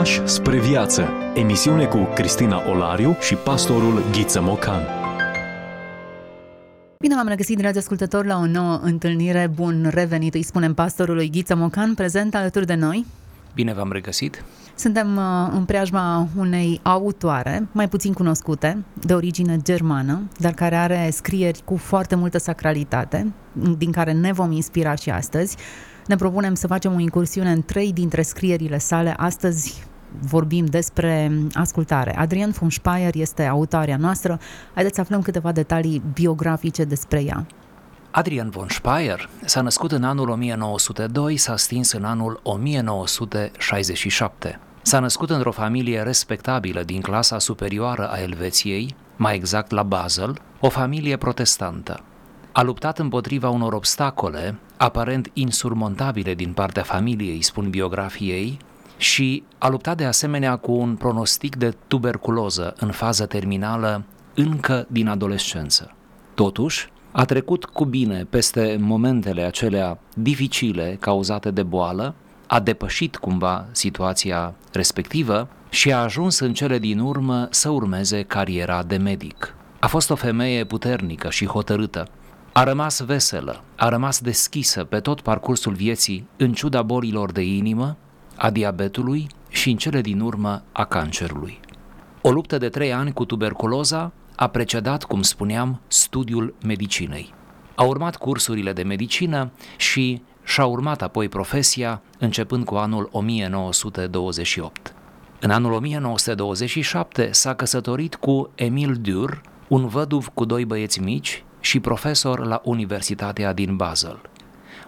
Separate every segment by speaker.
Speaker 1: Pași spre viață. Emisiune cu Cristina Olariu și pastorul Ghiță Mocan.
Speaker 2: Bine v-am regăsit, dragi ascultători, la o nouă întâlnire. Bun revenit, îi spunem pastorului Ghiță Mocan, prezent alături de noi.
Speaker 3: Bine v-am regăsit!
Speaker 2: Suntem uh, în preajma unei autoare, mai puțin cunoscute, de origine germană, dar care are scrieri cu foarte multă sacralitate, din care ne vom inspira și astăzi. Ne propunem să facem o incursiune în trei dintre scrierile sale. Astăzi vorbim despre ascultare. Adrian von Speyer este autoarea noastră. Haideți să aflăm câteva detalii biografice despre ea.
Speaker 3: Adrian von Speyer s-a născut în anul 1902, s-a stins în anul 1967. S-a născut într-o familie respectabilă din clasa superioară a Elveției, mai exact la Basel, o familie protestantă. A luptat împotriva unor obstacole aparent insurmontabile din partea familiei, spun biografiei, și a luptat de asemenea cu un pronostic de tuberculoză în fază terminală încă din adolescență. Totuși, a trecut cu bine peste momentele acelea dificile cauzate de boală, a depășit cumva situația respectivă și a ajuns în cele din urmă să urmeze cariera de medic. A fost o femeie puternică și hotărâtă, a rămas veselă, a rămas deschisă pe tot parcursul vieții, în ciuda bolilor de inimă, a diabetului și în cele din urmă a cancerului. O luptă de trei ani cu tuberculoza a precedat, cum spuneam, studiul medicinei. A urmat cursurile de medicină și și-a urmat apoi profesia începând cu anul 1928. În anul 1927 s-a căsătorit cu Emil Dur, un văduv cu doi băieți mici și profesor la Universitatea din Basel.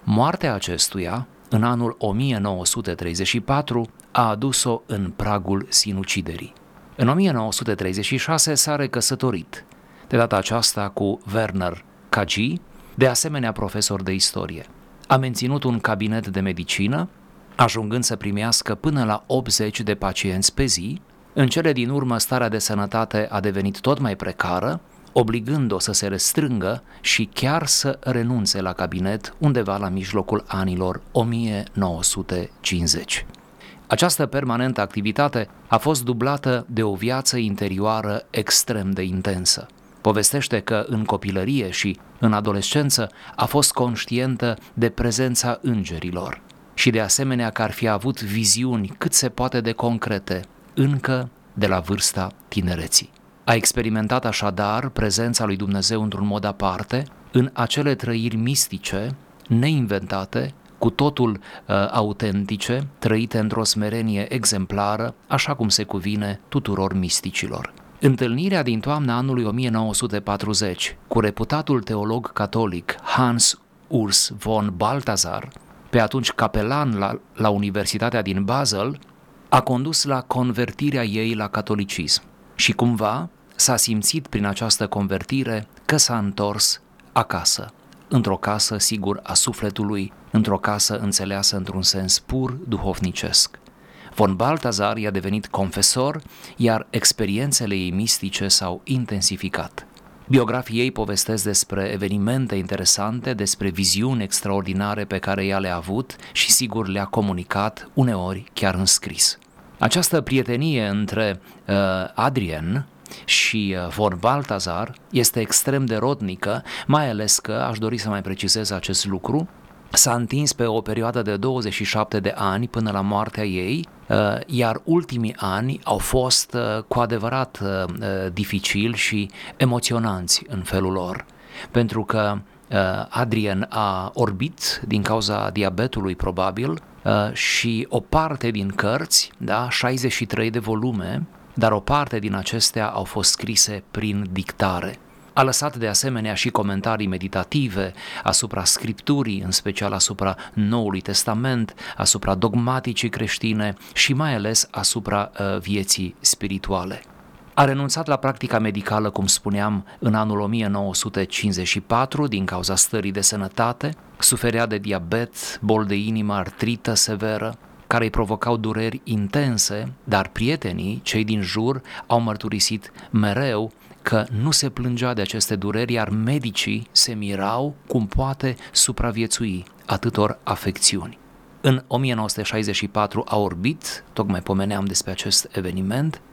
Speaker 3: Moartea acestuia, în anul 1934, a adus-o în pragul sinuciderii. În 1936 s-a recăsătorit, de data aceasta cu Werner Kaji, de asemenea profesor de istorie. A menținut un cabinet de medicină, ajungând să primească până la 80 de pacienți pe zi. În cele din urmă, starea de sănătate a devenit tot mai precară, obligând-o să se restrângă și chiar să renunțe la cabinet undeva la mijlocul anilor 1950. Această permanentă activitate a fost dublată de o viață interioară extrem de intensă. Povestește că în copilărie și în adolescență a fost conștientă de prezența îngerilor și de asemenea că ar fi avut viziuni cât se poate de concrete încă de la vârsta tinereții. A experimentat așadar prezența lui Dumnezeu într-un mod aparte în acele trăiri mistice, neinventate, cu totul uh, autentice, trăite într-o smerenie exemplară, așa cum se cuvine tuturor misticilor. Întâlnirea din toamna anului 1940 cu reputatul teolog catolic Hans Urs von Balthasar, pe atunci capelan la, la Universitatea din Basel, a condus la convertirea ei la catolicism și cumva s-a simțit prin această convertire că s-a întors acasă, într-o casă, sigur, a sufletului, într-o casă înțeleasă într-un sens pur duhovnicesc. Von Balthazar i-a devenit confesor, iar experiențele ei mistice s-au intensificat. Biografii ei povestesc despre evenimente interesante, despre viziuni extraordinare pe care ea le-a avut și sigur le-a comunicat, uneori chiar în scris. Această prietenie între uh, Adrien și uh, von Balthazar este extrem de rodnică, mai ales că, aș dori să mai precizez acest lucru, s-a întins pe o perioadă de 27 de ani până la moartea ei, uh, iar ultimii ani au fost uh, cu adevărat dificili și emoționanți în felul lor, pentru că Adrien a orbit din cauza diabetului probabil și o parte din cărți, da, 63 de volume, dar o parte din acestea au fost scrise prin dictare. A lăsat de asemenea și comentarii meditative asupra scripturii, în special asupra Noului Testament, asupra dogmaticii creștine și mai ales asupra uh, vieții spirituale. A renunțat la practica medicală, cum spuneam, în anul 1954 din cauza stării de sănătate, suferea de diabet, bol de inimă, artrită severă, care îi provocau dureri intense, dar prietenii, cei din jur, au mărturisit mereu că nu se plângea de aceste dureri, iar medicii se mirau cum poate supraviețui atâtor afecțiuni. În 1964 a orbit, tocmai pomeneam despre acest eveniment uh,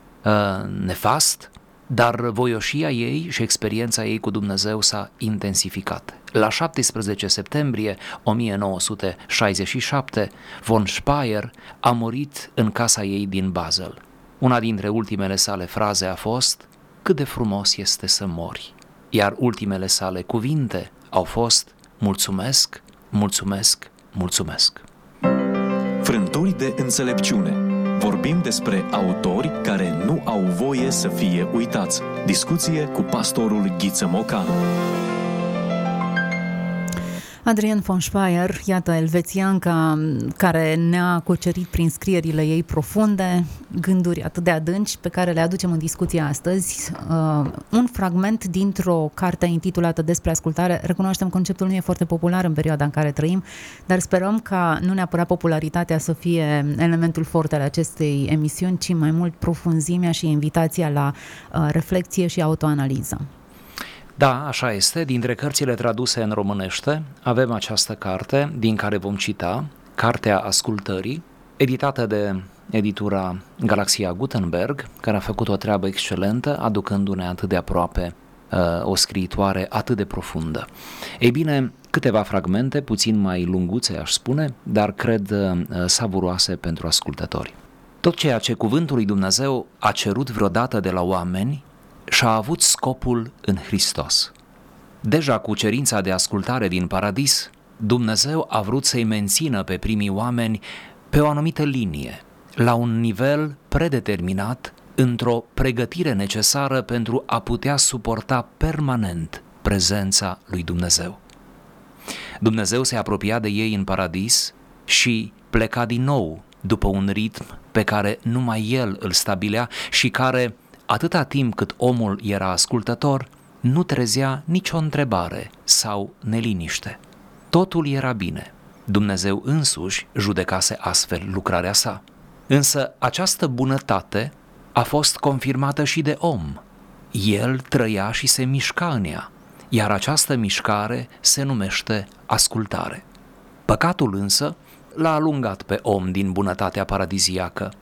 Speaker 3: nefast, dar voioșia ei și experiența ei cu Dumnezeu s-a intensificat. La 17 septembrie 1967, von Speyer a murit în casa ei din Basel. Una dintre ultimele sale fraze a fost Cât de frumos este să mori, iar ultimele sale cuvinte au fost Mulțumesc, mulțumesc, mulțumesc.
Speaker 1: Frânturi de înțelepciune. Vorbim despre autori care nu au voie să fie uitați. Discuție cu pastorul Ghiță Mocanu.
Speaker 2: Adrian von Speyer, iată, elvețianca care ne-a cucerit prin scrierile ei profunde, gânduri atât de adânci pe care le aducem în discuție astăzi. Uh, un fragment dintr-o carte intitulată Despre ascultare. Recunoaștem, conceptul nu e foarte popular în perioada în care trăim, dar sperăm ca nu neapărat popularitatea să fie elementul forte al acestei emisiuni, ci mai mult profunzimea și invitația la uh, reflexie și autoanaliză.
Speaker 3: Da, așa este. Dintre cărțile traduse în românește avem această carte din care vom cita, Cartea Ascultării, editată de editura Galaxia Gutenberg, care a făcut o treabă excelentă, aducându-ne atât de aproape uh, o scriitoare atât de profundă. Ei bine, câteva fragmente, puțin mai lunguțe, aș spune, dar cred uh, savuroase pentru ascultători. Tot ceea ce cuvântul lui Dumnezeu a cerut vreodată de la oameni și-a avut scopul în Hristos. Deja cu cerința de ascultare din paradis, Dumnezeu a vrut să-i mențină pe primii oameni pe o anumită linie, la un nivel predeterminat, într-o pregătire necesară pentru a putea suporta permanent prezența lui Dumnezeu. Dumnezeu se apropia de ei în paradis și pleca din nou după un ritm pe care numai El îl stabilea și care atâta timp cât omul era ascultător, nu trezea nicio întrebare sau neliniște. Totul era bine. Dumnezeu însuși judecase astfel lucrarea sa. Însă această bunătate a fost confirmată și de om. El trăia și se mișca în ea, iar această mișcare se numește ascultare. Păcatul însă l-a alungat pe om din bunătatea paradiziacă,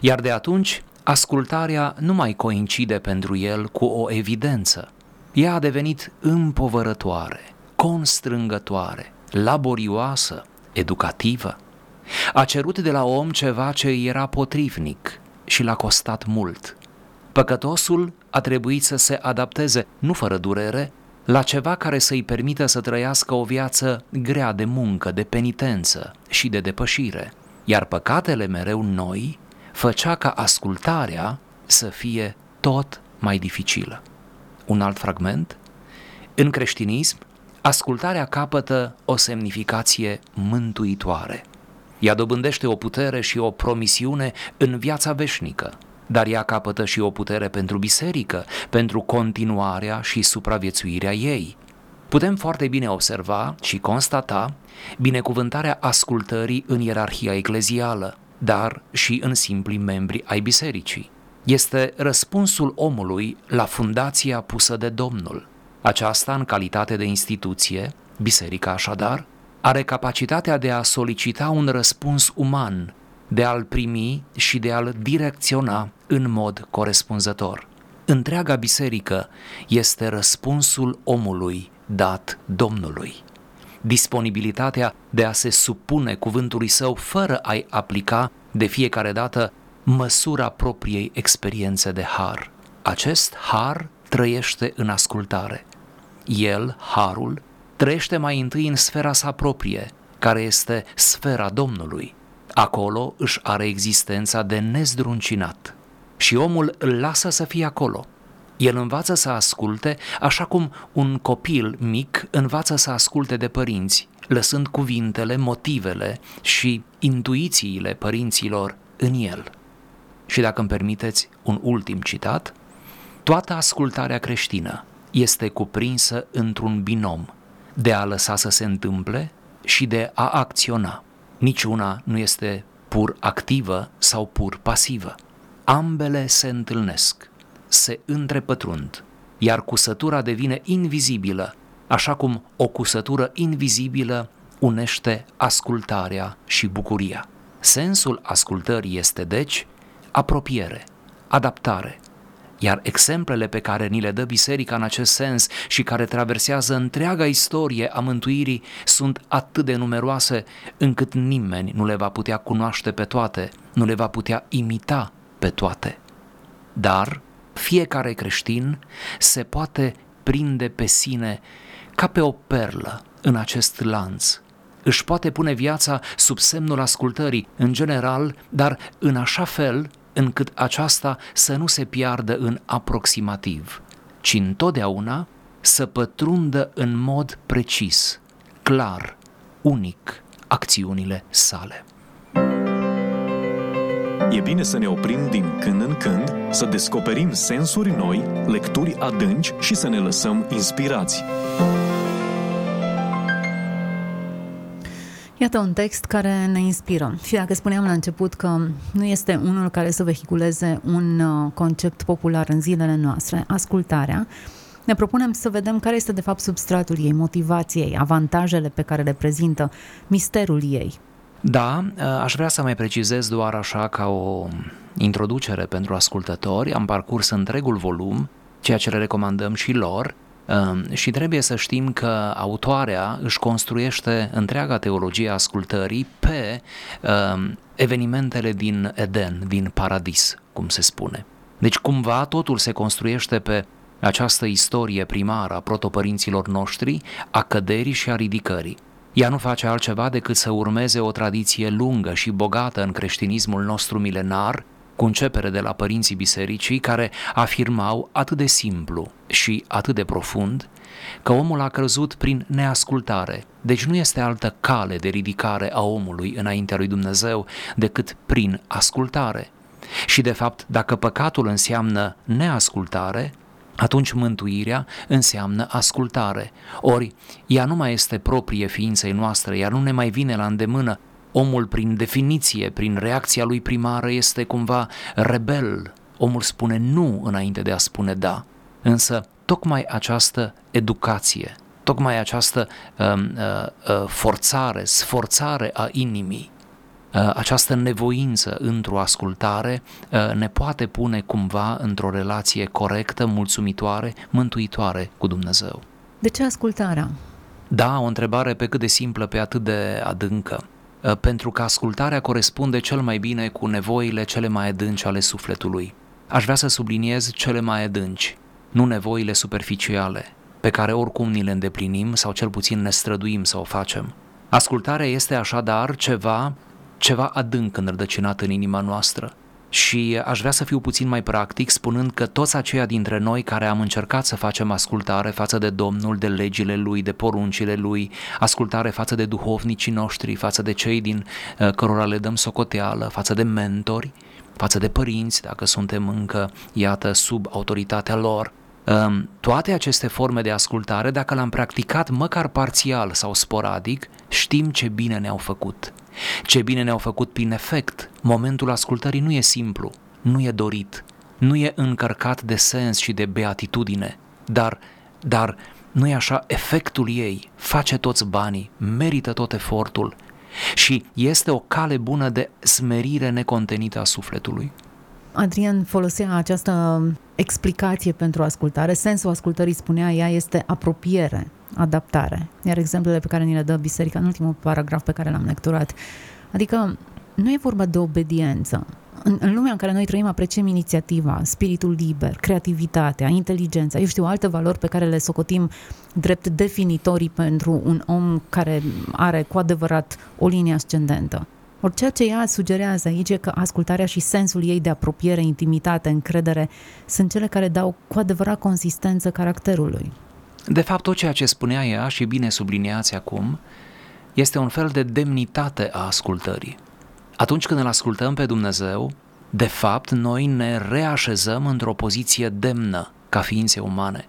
Speaker 3: iar de atunci ascultarea nu mai coincide pentru el cu o evidență. Ea a devenit împovărătoare, constrângătoare, laborioasă, educativă. A cerut de la om ceva ce era potrivnic și l-a costat mult. Păcătosul a trebuit să se adapteze, nu fără durere, la ceva care să-i permită să trăiască o viață grea de muncă, de penitență și de depășire. Iar păcatele mereu noi făcea ca ascultarea să fie tot mai dificilă. Un alt fragment? În creștinism, ascultarea capătă o semnificație mântuitoare. Ea dobândește o putere și o promisiune în viața veșnică, dar ea capătă și o putere pentru biserică, pentru continuarea și supraviețuirea ei. Putem foarte bine observa și constata binecuvântarea ascultării în ierarhia eclezială, dar și în simpli membri ai bisericii. Este răspunsul omului la fundația pusă de Domnul. Aceasta, în calitate de instituție, biserica așadar, are capacitatea de a solicita un răspuns uman, de a-l primi și de a-l direcționa în mod corespunzător. Întreaga biserică este răspunsul omului dat Domnului disponibilitatea de a se supune cuvântului său fără a-i aplica de fiecare dată măsura propriei experiențe de har. Acest har trăiește în ascultare. El, harul, trăiește mai întâi în sfera sa proprie, care este sfera Domnului. Acolo își are existența de nezdruncinat și omul îl lasă să fie acolo – el învață să asculte așa cum un copil mic învață să asculte de părinți, lăsând cuvintele, motivele și intuițiile părinților în el. Și dacă îmi permiteți un ultim citat, toată ascultarea creștină este cuprinsă într-un binom de a lăsa să se întâmple și de a acționa. Niciuna nu este pur activă sau pur pasivă. Ambele se întâlnesc se întrepătrund, iar cusătura devine invizibilă, așa cum o cusătură invizibilă unește ascultarea și bucuria. Sensul ascultării este, deci, apropiere, adaptare, iar exemplele pe care ni le dă biserica în acest sens și care traversează întreaga istorie a mântuirii sunt atât de numeroase încât nimeni nu le va putea cunoaște pe toate, nu le va putea imita pe toate. Dar fiecare creștin se poate prinde pe sine ca pe o perlă în acest lanț. Își poate pune viața sub semnul ascultării, în general, dar în așa fel încât aceasta să nu se piardă în aproximativ, ci întotdeauna să pătrundă în mod precis, clar, unic acțiunile sale.
Speaker 1: E bine să ne oprim din când în când, să descoperim sensuri noi, lecturi adânci și să ne lăsăm inspirați.
Speaker 2: Iată un text care ne inspiră. Și dacă spuneam la început că nu este unul care să vehiculeze un uh, concept popular în zilele noastre, ascultarea, ne propunem să vedem care este de fapt substratul ei, motivației, avantajele pe care le prezintă, misterul ei.
Speaker 3: Da, uh, aș vrea să mai precizez doar așa ca o introducere pentru ascultători. Am parcurs întregul volum, ceea ce le recomandăm și lor, um, și trebuie să știm că autoarea își construiește întreaga teologie a ascultării pe um, evenimentele din Eden, din paradis, cum se spune. Deci cumva totul se construiește pe această istorie primară a protopărinților noștri, a căderii și a ridicării. Ea nu face altceva decât să urmeze o tradiție lungă și bogată în creștinismul nostru milenar, cu începere de la părinții bisericii care afirmau atât de simplu și atât de profund că omul a căzut prin neascultare, deci nu este altă cale de ridicare a omului înaintea lui Dumnezeu decât prin ascultare. Și de fapt, dacă păcatul înseamnă neascultare, atunci mântuirea înseamnă ascultare. Ori ea nu mai este proprie ființei noastre, ea nu ne mai vine la îndemână. Omul, prin definiție, prin reacția lui primară, este cumva rebel. Omul spune nu înainte de a spune da. Însă, tocmai această educație, tocmai această uh, uh, uh, forțare, sforțare a inimii, Uh, această nevoință într-o ascultare uh, ne poate pune cumva într-o relație corectă, mulțumitoare, mântuitoare cu Dumnezeu.
Speaker 2: De ce ascultarea?
Speaker 3: Da, o întrebare pe cât de simplă, pe atât de adâncă. Uh, pentru că ascultarea corespunde cel mai bine cu nevoile cele mai adânci ale sufletului. Aș vrea să subliniez cele mai adânci, nu nevoile superficiale, pe care oricum ni le îndeplinim sau cel puțin ne străduim să o facem. Ascultarea este așadar ceva ceva adânc înrădăcinat în inima noastră. Și aș vrea să fiu puțin mai practic, spunând că toți aceia dintre noi care am încercat să facem ascultare față de Domnul, de legile Lui, de poruncile Lui, ascultare față de duhovnicii noștri, față de cei din uh, cărora le dăm socoteală, față de mentori, față de părinți, dacă suntem încă, iată, sub autoritatea lor, um, toate aceste forme de ascultare, dacă le-am practicat măcar parțial sau sporadic, știm ce bine ne-au făcut. Ce bine ne-au făcut prin efect. Momentul ascultării nu e simplu, nu e dorit, nu e încărcat de sens și de beatitudine, dar, dar nu e așa, efectul ei face toți banii, merită tot efortul și este o cale bună de smerire necontenită a sufletului.
Speaker 2: Adrian folosea această explicație pentru ascultare. Sensul ascultării, spunea ea, este apropiere adaptare. Iar exemplele pe care ni le dă biserica în ultimul paragraf pe care l-am lecturat. Adică nu e vorba de obediență. În, în lumea în care noi trăim apreciem inițiativa, spiritul liber, creativitatea, inteligența, eu știu, alte valori pe care le socotim drept definitorii pentru un om care are cu adevărat o linie ascendentă. Ori ceea ce ea sugerează aici e că ascultarea și sensul ei de apropiere, intimitate, încredere sunt cele care dau cu adevărat consistență caracterului.
Speaker 3: De fapt, tot ceea ce spunea ea și bine subliniați acum, este un fel de demnitate a ascultării. Atunci când îl ascultăm pe Dumnezeu, de fapt, noi ne reașezăm într-o poziție demnă ca ființe umane.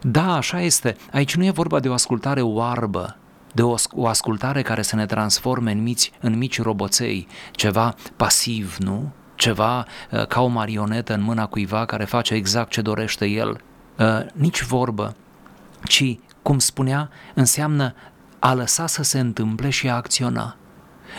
Speaker 3: Da, așa este. Aici nu e vorba de o ascultare oarbă, de o, o ascultare care să ne transforme în mici, în mici roboței, ceva pasiv, nu? Ceva uh, ca o marionetă în mâna cuiva care face exact ce dorește el. Uh, nici vorbă, ci, cum spunea, înseamnă a lăsa să se întâmple și a acționa.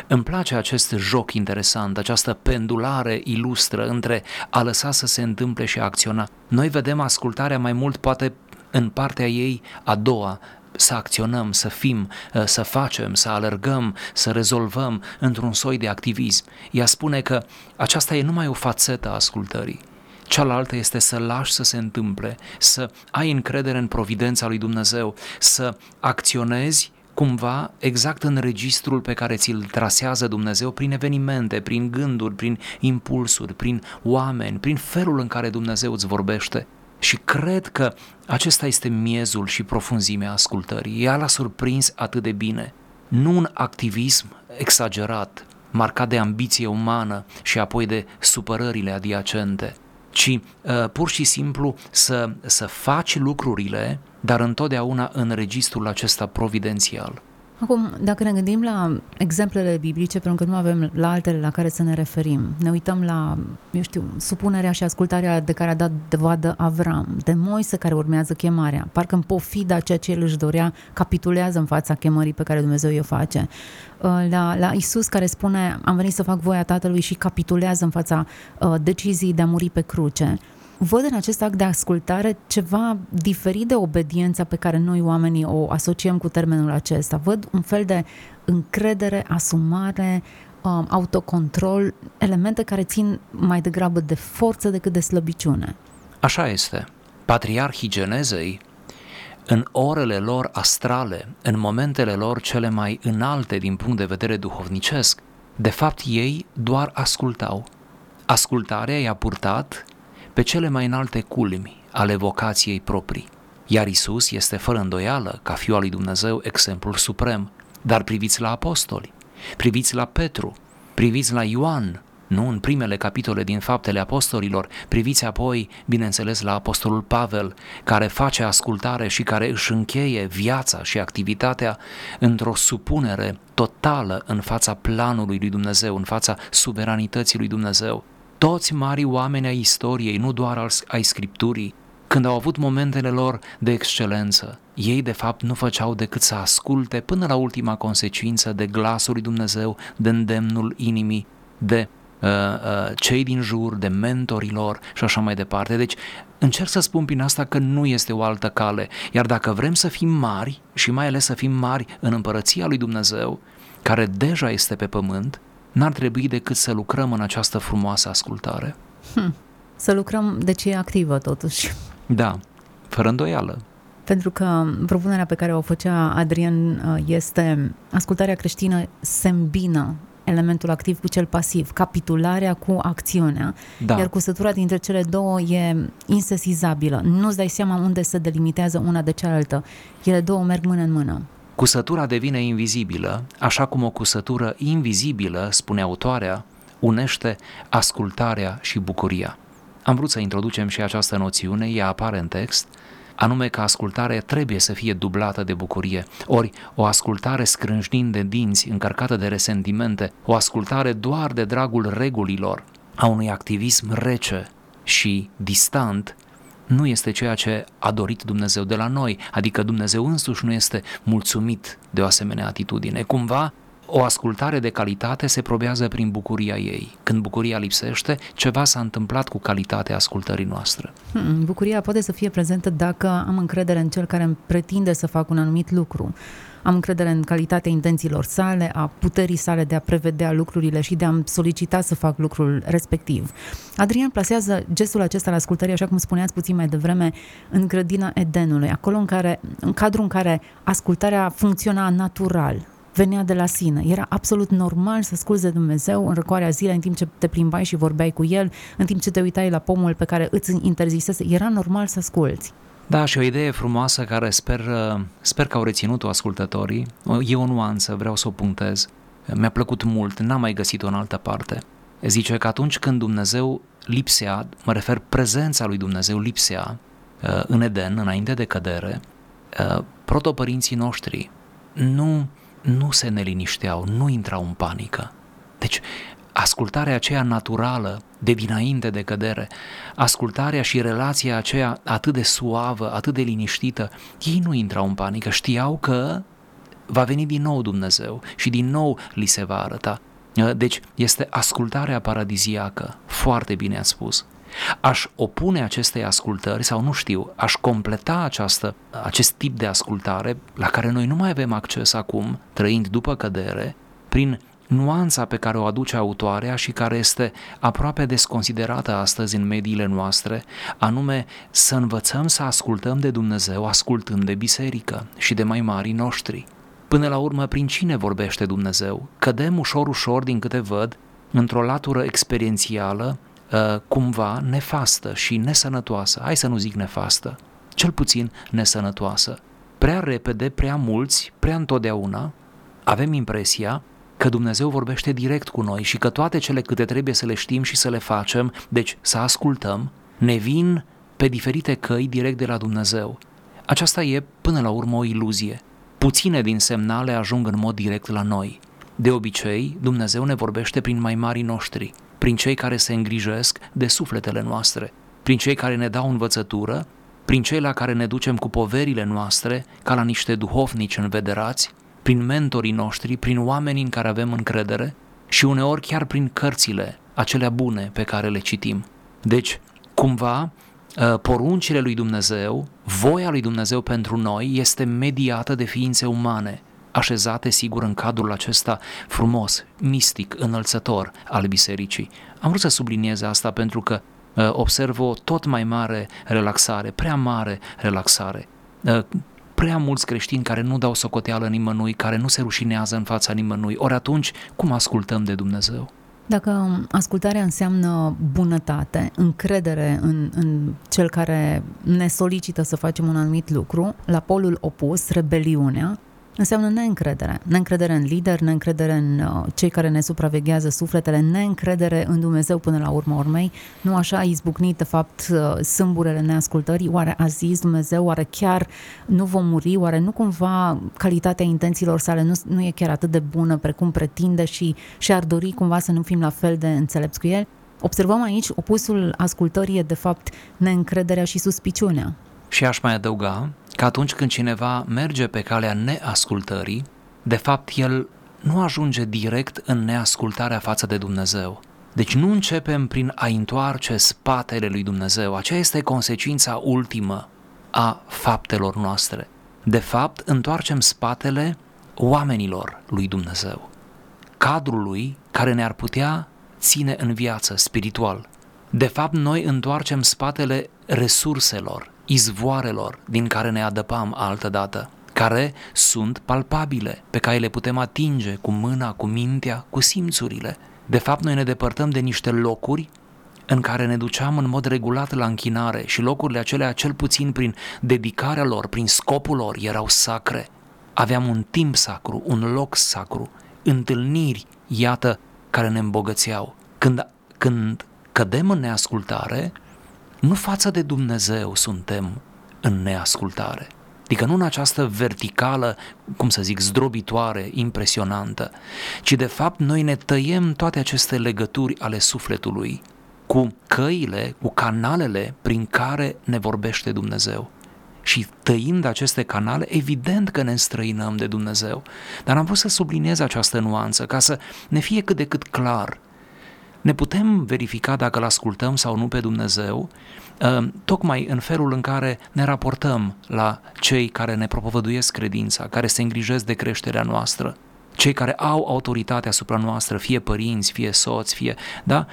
Speaker 3: Îmi place acest joc interesant, această pendulare ilustră între a lăsa să se întâmple și a acționa. Noi vedem ascultarea mai mult poate în partea ei a doua, să acționăm, să fim, uh, să facem, să alergăm, să rezolvăm într-un soi de activism. Ea spune că aceasta e numai o fațetă a ascultării. Cealaltă este să lași să se întâmple, să ai încredere în providența lui Dumnezeu, să acționezi cumva exact în registrul pe care ți-l trasează Dumnezeu prin evenimente, prin gânduri, prin impulsuri, prin oameni, prin felul în care Dumnezeu îți vorbește. Și cred că acesta este miezul și profunzimea ascultării. Ea l-a surprins atât de bine. Nu un activism exagerat, marcat de ambiție umană și apoi de supărările adiacente, ci uh, pur și simplu să, să faci lucrurile, dar întotdeauna în registrul acesta providențial.
Speaker 2: Acum, dacă ne gândim la exemplele biblice, pentru că nu avem la altele la care să ne referim, ne uităm la, eu știu, supunerea și ascultarea de care a dat dovadă Avram, de Moise care urmează chemarea, parcă în pofida ceea ce el își dorea, capitulează în fața chemării pe care Dumnezeu o face. Uh, la, la Isus care spune, am venit să fac voia Tatălui și capitulează în fața uh, deciziei de a muri pe cruce văd în acest act de ascultare ceva diferit de obediența pe care noi oamenii o asociem cu termenul acesta. Văd un fel de încredere, asumare, um, autocontrol, elemente care țin mai degrabă de forță decât de slăbiciune.
Speaker 3: Așa este. Patriarhii genezei, în orele lor astrale, în momentele lor cele mai înalte din punct de vedere duhovnicesc, de fapt ei doar ascultau. Ascultarea i-a purtat pe cele mai înalte culmi ale vocației proprii. Iar Isus este fără îndoială, ca Fiul al lui Dumnezeu, exemplul suprem. Dar priviți la apostoli, priviți la Petru, priviți la Ioan, nu în primele capitole din Faptele Apostolilor, priviți apoi, bineînțeles, la Apostolul Pavel, care face ascultare și care își încheie viața și activitatea într-o supunere totală în fața planului lui Dumnezeu, în fața suveranității lui Dumnezeu toți mari oameni ai istoriei, nu doar ai Scripturii, când au avut momentele lor de excelență, ei de fapt nu făceau decât să asculte până la ultima consecință de glasul lui Dumnezeu, de îndemnul inimii, de uh, uh, cei din jur, de mentorii lor și așa mai departe. Deci încerc să spun prin asta că nu este o altă cale, iar dacă vrem să fim mari și mai ales să fim mari în împărăția lui Dumnezeu, care deja este pe pământ, n-ar trebui decât să lucrăm în această frumoasă ascultare.
Speaker 2: Hm. Să lucrăm, de ce e activă totuși.
Speaker 3: Da, fără îndoială.
Speaker 2: Pentru că propunerea pe care o făcea Adrian uh, este ascultarea creștină se îmbină elementul activ cu cel pasiv, capitularea cu acțiunea, da. iar cusătura dintre cele două e insesizabilă. Nu-ți dai seama unde se delimitează una de cealaltă. Ele două merg mână în mână.
Speaker 3: Cusătura devine invizibilă, așa cum o cusătură invizibilă, spune autoarea, unește ascultarea și bucuria. Am vrut să introducem și această noțiune, ea apare în text, anume că ascultarea trebuie să fie dublată de bucurie. Ori o ascultare scrânșnind de dinți, încărcată de resentimente, o ascultare doar de dragul regulilor, a unui activism rece și distant, nu este ceea ce a dorit Dumnezeu de la noi, adică Dumnezeu însuși nu este mulțumit de o asemenea atitudine. Cumva, o ascultare de calitate se probează prin bucuria ei. Când bucuria lipsește, ceva s-a întâmplat cu calitatea ascultării noastre.
Speaker 2: Hmm, bucuria poate să fie prezentă dacă am încredere în cel care îmi pretinde să fac un anumit lucru am încredere în calitatea intențiilor sale, a puterii sale de a prevedea lucrurile și de a-mi solicita să fac lucrul respectiv. Adrian plasează gestul acesta al ascultării, așa cum spuneați puțin mai devreme, în grădina Edenului, acolo în, care, în cadrul în care ascultarea funcționa natural, venea de la sine. Era absolut normal să asculți de Dumnezeu în răcoarea zilei, în timp ce te plimbai și vorbeai cu El, în timp ce te uitai la pomul pe care îți interzisese. Era normal să asculți.
Speaker 3: Da, și o idee frumoasă care sper, sper că au reținut-o ascultătorii, e o nuanță, vreau să o punctez, mi-a plăcut mult, n-am mai găsit-o în altă parte. Zice că atunci când Dumnezeu lipsea, mă refer prezența lui Dumnezeu lipsea uh, în Eden, înainte de cădere, uh, protopărinții noștri nu, nu se nelinișteau, nu intrau în panică. Deci ascultarea aceea naturală de dinainte de cădere, ascultarea și relația aceea atât de suavă, atât de liniștită, ei nu intrau în panică, știau că va veni din nou Dumnezeu și din nou li se va arăta. Deci este ascultarea paradiziacă, foarte bine a spus. Aș opune acestei ascultări sau nu știu, aș completa această, acest tip de ascultare la care noi nu mai avem acces acum, trăind după cădere, prin nuanța pe care o aduce autoarea și care este aproape desconsiderată astăzi în mediile noastre, anume să învățăm să ascultăm de Dumnezeu ascultând de biserică și de mai mari noștri. Până la urmă, prin cine vorbește Dumnezeu? Cădem ușor, ușor, din câte văd, într-o latură experiențială, uh, cumva nefastă și nesănătoasă. Hai să nu zic nefastă, cel puțin nesănătoasă. Prea repede, prea mulți, prea întotdeauna, avem impresia că Dumnezeu vorbește direct cu noi și că toate cele câte trebuie să le știm și să le facem, deci să ascultăm, ne vin pe diferite căi direct de la Dumnezeu. Aceasta e, până la urmă, o iluzie. Puține din semnale ajung în mod direct la noi. De obicei, Dumnezeu ne vorbește prin mai mari noștri, prin cei care se îngrijesc de sufletele noastre, prin cei care ne dau învățătură, prin cei la care ne ducem cu poverile noastre, ca la niște duhovnici învederați, prin mentorii noștri, prin oamenii în care avem încredere și uneori chiar prin cărțile acelea bune pe care le citim. Deci, cumva, ă, poruncile lui Dumnezeu, voia lui Dumnezeu pentru noi este mediată de ființe umane, așezate sigur în cadrul acesta frumos, mistic, înălțător al bisericii. Am vrut să subliniez asta pentru că ă, observ o tot mai mare relaxare, prea mare relaxare. Ă, prea mulți creștini care nu dau socoteală nimănui, care nu se rușinează în fața nimănui. Ori atunci, cum ascultăm de Dumnezeu?
Speaker 2: Dacă ascultarea înseamnă bunătate, încredere în, în cel care ne solicită să facem un anumit lucru, la polul opus, rebeliunea, înseamnă neîncredere. Neîncredere în lider, neîncredere în uh, cei care ne supraveghează sufletele, neîncredere în Dumnezeu până la urmă urmei. Nu așa a izbucnit, de fapt, uh, sâmburele neascultării? Oare a zis Dumnezeu? Oare chiar nu vom muri? Oare nu cumva calitatea intențiilor sale nu, nu e chiar atât de bună precum pretinde și și-ar dori cumva să nu fim la fel de înțelepți cu el? Observăm aici opusul ascultării e de fapt neîncrederea și suspiciunea.
Speaker 3: Și aș mai adăuga că atunci când cineva merge pe calea neascultării, de fapt el nu ajunge direct în neascultarea față de Dumnezeu. Deci nu începem prin a întoarce spatele lui Dumnezeu. Aceea este consecința ultimă a faptelor noastre. De fapt, întoarcem spatele oamenilor lui Dumnezeu, cadrului care ne-ar putea ține în viață spiritual. De fapt, noi întoarcem spatele resurselor, izvoarelor din care ne adăpam altădată, care sunt palpabile, pe care le putem atinge cu mâna, cu mintea, cu simțurile. De fapt, noi ne depărtăm de niște locuri în care ne duceam în mod regulat la închinare și locurile acelea, cel puțin prin dedicarea lor, prin scopul lor, erau sacre. Aveam un timp sacru, un loc sacru, întâlniri, iată, care ne îmbogățeau. Când, când cădem în neascultare, nu față de Dumnezeu suntem în neascultare. Adică nu în această verticală, cum să zic, zdrobitoare, impresionantă, ci de fapt noi ne tăiem toate aceste legături ale sufletului cu căile, cu canalele prin care ne vorbește Dumnezeu. Și tăind aceste canale, evident că ne înstrăinăm de Dumnezeu. Dar am vrut să subliniez această nuanță ca să ne fie cât de cât clar ne putem verifica dacă îl ascultăm sau nu pe Dumnezeu, uh, tocmai în felul în care ne raportăm la cei care ne propovăduiesc credința, care se îngrijesc de creșterea noastră, cei care au autoritate asupra noastră, fie părinți, fie soți, fie, da,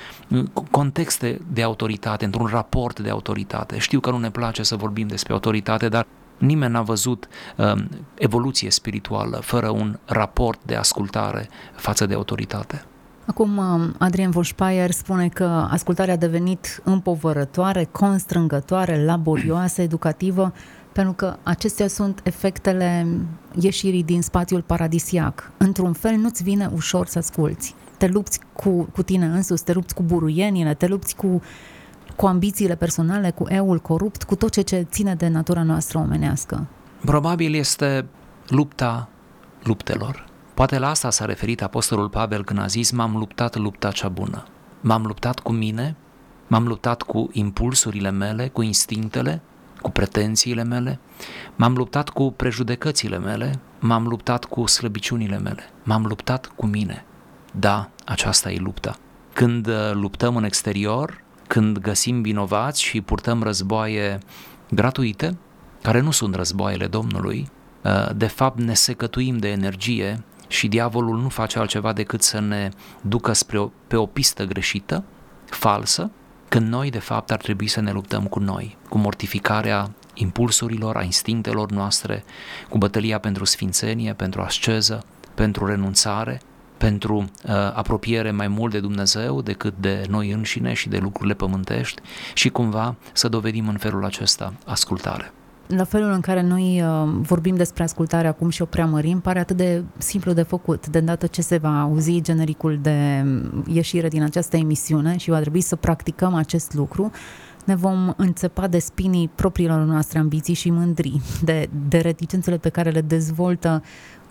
Speaker 3: contexte de autoritate, într-un raport de autoritate. Știu că nu ne place să vorbim despre autoritate, dar nimeni n-a văzut um, evoluție spirituală fără un raport de ascultare față de autoritate.
Speaker 2: Acum, um, Adrian von Speyer spune că ascultarea a devenit împovărătoare, constrângătoare, laborioasă, educativă, pentru că acestea sunt efectele ieșirii din spațiul paradisiac. Într-un fel, nu-ți vine ușor să asculți. Te lupți cu, cu tine însuți, te lupți cu buruienile, te lupți cu, cu ambițiile personale, cu eul corupt, cu tot ce, ce ține de natura noastră omenească.
Speaker 3: Probabil este lupta luptelor Poate la asta s-a referit Apostolul Pavel când a zis m-am luptat lupta cea bună. M-am luptat cu mine, m-am luptat cu impulsurile mele, cu instinctele, cu pretențiile mele, m-am luptat cu prejudecățile mele, m-am luptat cu slăbiciunile mele, m-am luptat cu mine. Da, aceasta e lupta. Când uh, luptăm în exterior, când găsim vinovați și purtăm războaie gratuite, care nu sunt războaiele Domnului, uh, de fapt ne secătuim de energie și diavolul nu face altceva decât să ne ducă spre o, pe o pistă greșită, falsă, când noi de fapt ar trebui să ne luptăm cu noi, cu mortificarea impulsurilor, a instinctelor noastre, cu bătălia pentru sfințenie, pentru asceză, pentru renunțare, pentru uh, apropiere mai mult de Dumnezeu decât de noi înșine și de lucrurile pământești și cumva să dovedim în felul acesta ascultare.
Speaker 2: La felul în care noi uh, vorbim despre ascultare acum și o preamărim, pare atât de simplu de făcut. De îndată ce se va auzi genericul de ieșire din această emisiune și va trebui să practicăm acest lucru, ne vom înțepa de spinii propriilor noastre ambiții și mândrii, de, de reticențele pe care le dezvoltă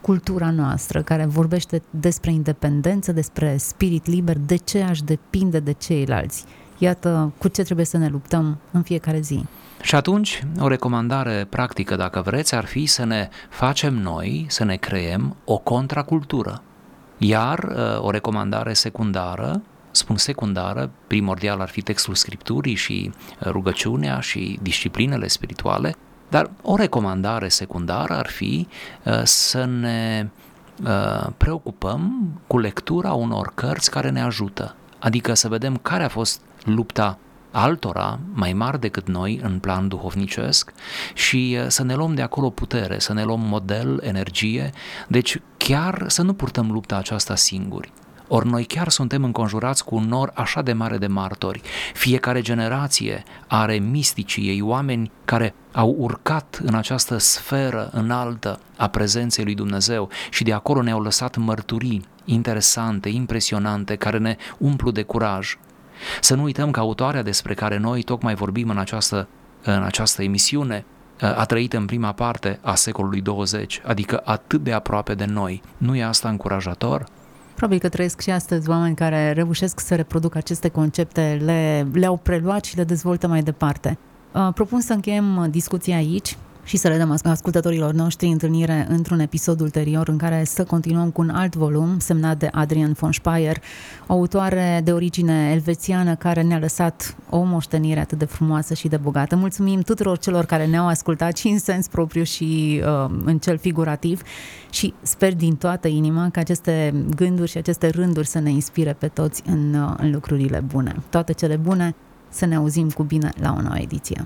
Speaker 2: cultura noastră, care vorbește despre independență, despre spirit liber, de ce aș depinde de ceilalți. Iată cu ce trebuie să ne luptăm în fiecare zi.
Speaker 3: Și atunci, o recomandare practică, dacă vreți, ar fi să ne facem noi, să ne creăm o contracultură. Iar uh, o recomandare secundară, spun secundară, primordial ar fi textul Scripturii și uh, rugăciunea și disciplinele spirituale, dar o recomandare secundară ar fi uh, să ne preocupăm cu lectura unor cărți care ne ajută, adică să vedem care a fost lupta altora mai mari decât noi în plan duhovnicesc și să ne luăm de acolo putere, să ne luăm model, energie, deci chiar să nu purtăm lupta aceasta singuri. Ori noi chiar suntem înconjurați cu un nor așa de mare de martori. Fiecare generație are misticii ei, oameni care au urcat în această sferă înaltă a prezenței lui Dumnezeu și de acolo ne-au lăsat mărturii interesante, impresionante, care ne umplu de curaj. Să nu uităm că autoarea despre care noi tocmai vorbim în această, în această emisiune a trăit în prima parte a secolului 20, adică atât de aproape de noi. Nu e asta încurajator?
Speaker 2: Probabil că trăiesc și astăzi oameni care reușesc să reproducă aceste concepte, le, le-au preluat și le dezvoltă mai departe. Propun să încheiem discuția aici și să le dăm ascultătorilor noștri întâlnire într-un episod ulterior în care să continuăm cu un alt volum semnat de Adrian von Speyer, o autoare de origine elvețiană care ne-a lăsat o moștenire atât de frumoasă și de bogată. Mulțumim tuturor celor care ne-au ascultat și în sens propriu și uh, în cel figurativ și sper din toată inima că aceste gânduri și aceste rânduri să ne inspire pe toți în, uh, în lucrurile bune. Toate cele bune să ne auzim cu bine la o nouă ediție.